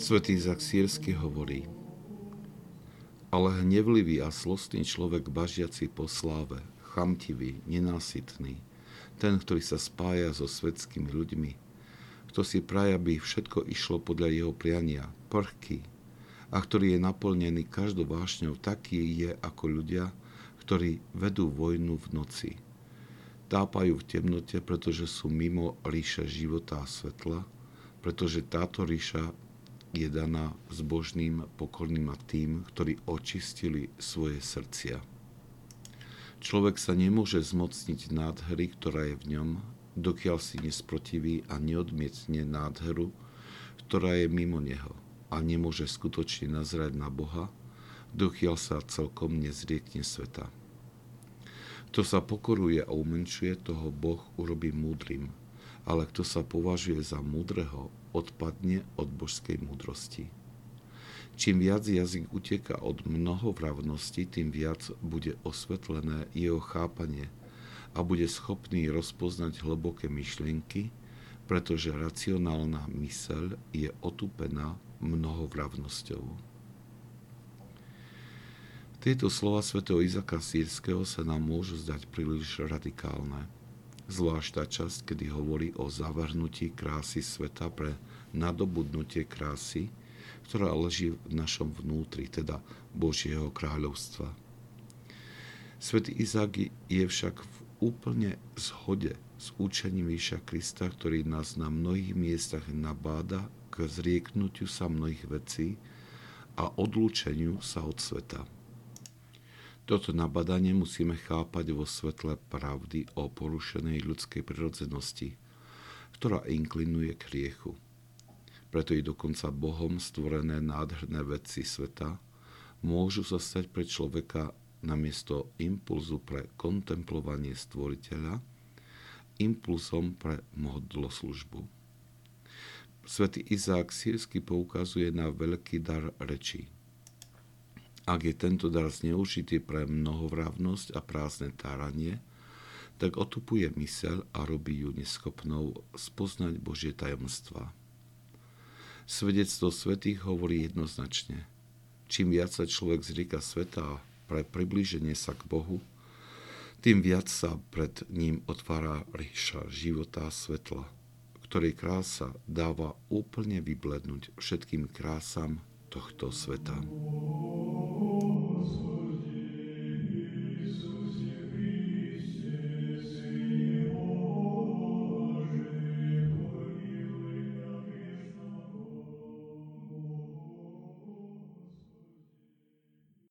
Svetý Izak Sírsky hovorí, ale hnevlivý a slostný človek bažiaci po sláve, chamtivý, nenásytný, ten, ktorý sa spája so svetskými ľuďmi, kto si praje, aby všetko išlo podľa jeho priania, prchky, a ktorý je naplnený každou vášňou, taký je ako ľudia, ktorí vedú vojnu v noci. Tápajú v temnote, pretože sú mimo ríše života a svetla, pretože táto ríša je daná zbožným, pokorným a tým, ktorí očistili svoje srdcia. Človek sa nemôže zmocniť nádhery, ktorá je v ňom, dokiaľ si nesprotiví a neodmietne nádheru, ktorá je mimo neho a nemôže skutočne nazrať na Boha, dokiaľ sa celkom nezriekne sveta. Kto sa pokoruje a umenšuje, toho Boh urobí múdrym, ale kto sa považuje za múdreho, odpadne od božskej múdrosti. Čím viac jazyk uteka od mnohovravnosti, tým viac bude osvetlené jeho chápanie a bude schopný rozpoznať hlboké myšlienky, pretože racionálna myseľ je otupená mnohovravnosťou. Tieto slova svätého Izaka Sírskeho sa nám môžu zdať príliš radikálne. Zvlášť tá časť, kedy hovorí o zavrhnutí krásy sveta pre nadobudnutie krásy, ktorá leží v našom vnútri, teda Božieho kráľovstva. Svetý Izák je však v úplne zhode s učením Ježiša Krista, ktorý nás na mnohých miestach nabáda k zrieknutiu sa mnohých vecí a odlúčeniu sa od sveta. Toto nabadanie musíme chápať vo svetle pravdy o porušenej ľudskej prirodzenosti, ktorá inklinuje k hriechu. Preto i dokonca Bohom stvorené nádherné veci sveta môžu sa stať pre človeka namiesto impulzu pre kontemplovanie stvoriteľa, impulzom pre modloslužbu. Svetý Izák sírsky poukazuje na veľký dar rečí – ak je tento dar zneužitý pre mnohovravnosť a prázdne táranie, tak otupuje mysel a robí ju neschopnou spoznať Božie tajomstva. Svedectvo svetých hovorí jednoznačne. Čím viac sa človek zrieka sveta pre priblíženie sa k Bohu, tým viac sa pred ním otvára ríša života a svetla, ktorej krása dáva úplne vyblednúť všetkým krásam tohto sveta.